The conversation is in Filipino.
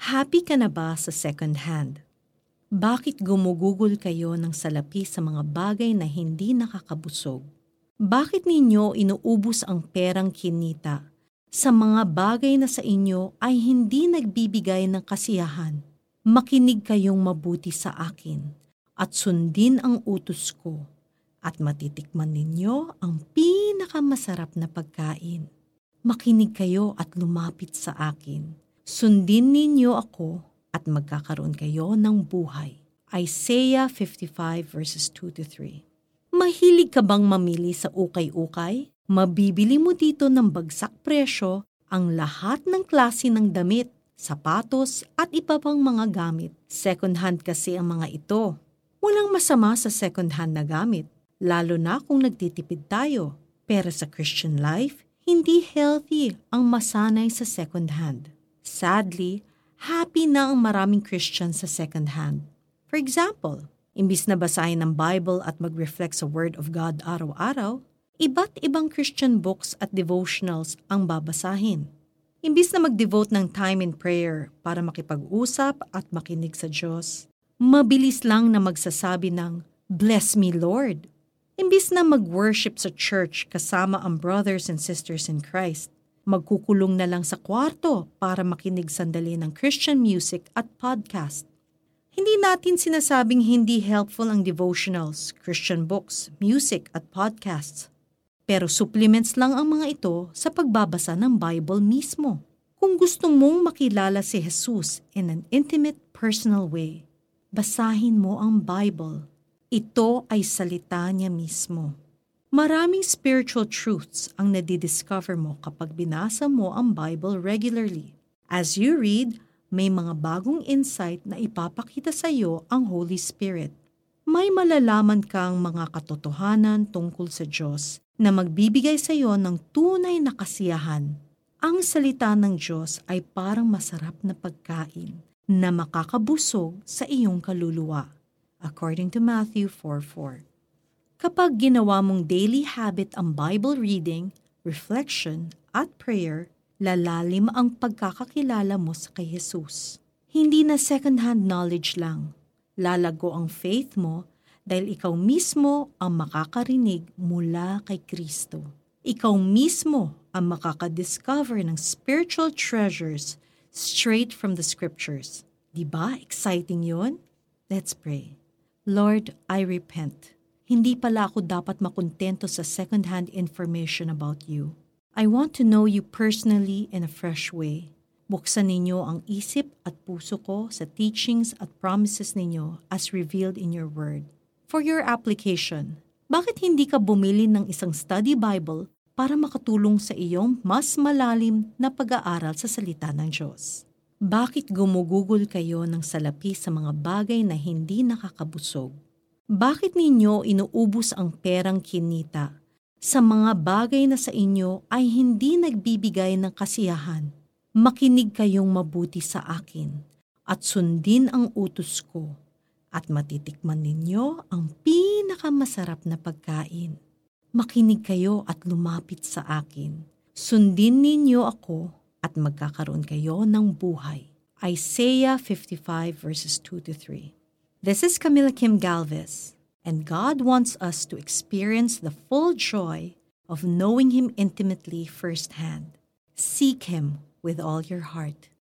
Happy ka na ba sa second hand? Bakit gumugugol kayo ng salapi sa mga bagay na hindi nakakabusog? Bakit ninyo inuubos ang perang kinita sa mga bagay na sa inyo ay hindi nagbibigay ng kasiyahan? Makinig kayong mabuti sa akin at sundin ang utos ko at matitikman ninyo ang pinakamasarap na pagkain. Makinig kayo at lumapit sa akin. Sundin ninyo ako at magkakaroon kayo ng buhay. Isaiah 55 verses 2 to 3 Mahilig ka bang mamili sa ukay-ukay? Mabibili mo dito ng bagsak presyo ang lahat ng klase ng damit, sapatos at iba pang mga gamit. Second hand kasi ang mga ito. Walang masama sa second hand na gamit lalo na kung nagtitipid tayo. Pero sa Christian life, hindi healthy ang masanay sa second hand. Sadly, happy na ang maraming Christian sa second hand. For example, imbis na basahin ng Bible at mag-reflect sa Word of God araw-araw, iba't ibang Christian books at devotionals ang babasahin. Imbis na mag-devote ng time in prayer para makipag-usap at makinig sa Diyos, mabilis lang na magsasabi ng, Bless me, Lord, Imbis na mag-worship sa church kasama ang brothers and sisters in Christ, magkukulong na lang sa kwarto para makinig sandali ng Christian music at podcast. Hindi natin sinasabing hindi helpful ang devotionals, Christian books, music at podcasts. Pero supplements lang ang mga ito sa pagbabasa ng Bible mismo. Kung gusto mong makilala si Jesus in an intimate, personal way, basahin mo ang Bible ito ay salita niya mismo. Maraming spiritual truths ang nadidiscover mo kapag binasa mo ang Bible regularly. As you read, may mga bagong insight na ipapakita sa iyo ang Holy Spirit. May malalaman kang mga katotohanan tungkol sa Diyos na magbibigay sa iyo ng tunay na kasiyahan. Ang salita ng Diyos ay parang masarap na pagkain na makakabusog sa iyong kaluluwa according to Matthew 4.4. Kapag ginawa mong daily habit ang Bible reading, reflection, at prayer, lalalim ang pagkakakilala mo sa kay Jesus. Hindi na second-hand knowledge lang. Lalago ang faith mo dahil ikaw mismo ang makakarinig mula kay Kristo. Ikaw mismo ang makakadiscover ng spiritual treasures straight from the scriptures. Di ba exciting yon? Let's pray. Lord, I repent. Hindi pala ako dapat makontento sa second-hand information about you. I want to know you personally in a fresh way. Buksan ninyo ang isip at puso ko sa teachings at promises ninyo as revealed in your word. For your application, bakit hindi ka bumili ng isang study Bible para makatulong sa iyong mas malalim na pag-aaral sa salita ng Diyos? Bakit gumugugol kayo ng salapi sa mga bagay na hindi nakakabusog? Bakit ninyo inuubos ang perang kinita sa mga bagay na sa inyo ay hindi nagbibigay ng kasiyahan? Makinig kayong mabuti sa akin at sundin ang utos ko at matitikman ninyo ang pinakamasarap na pagkain. Makinig kayo at lumapit sa akin. Sundin ninyo ako at magkakaroon kayo ng buhay. Isaiah 55 verses 2 to 3. This is Camila Kim Galvez, and God wants us to experience the full joy of knowing Him intimately firsthand. Seek Him with all your heart.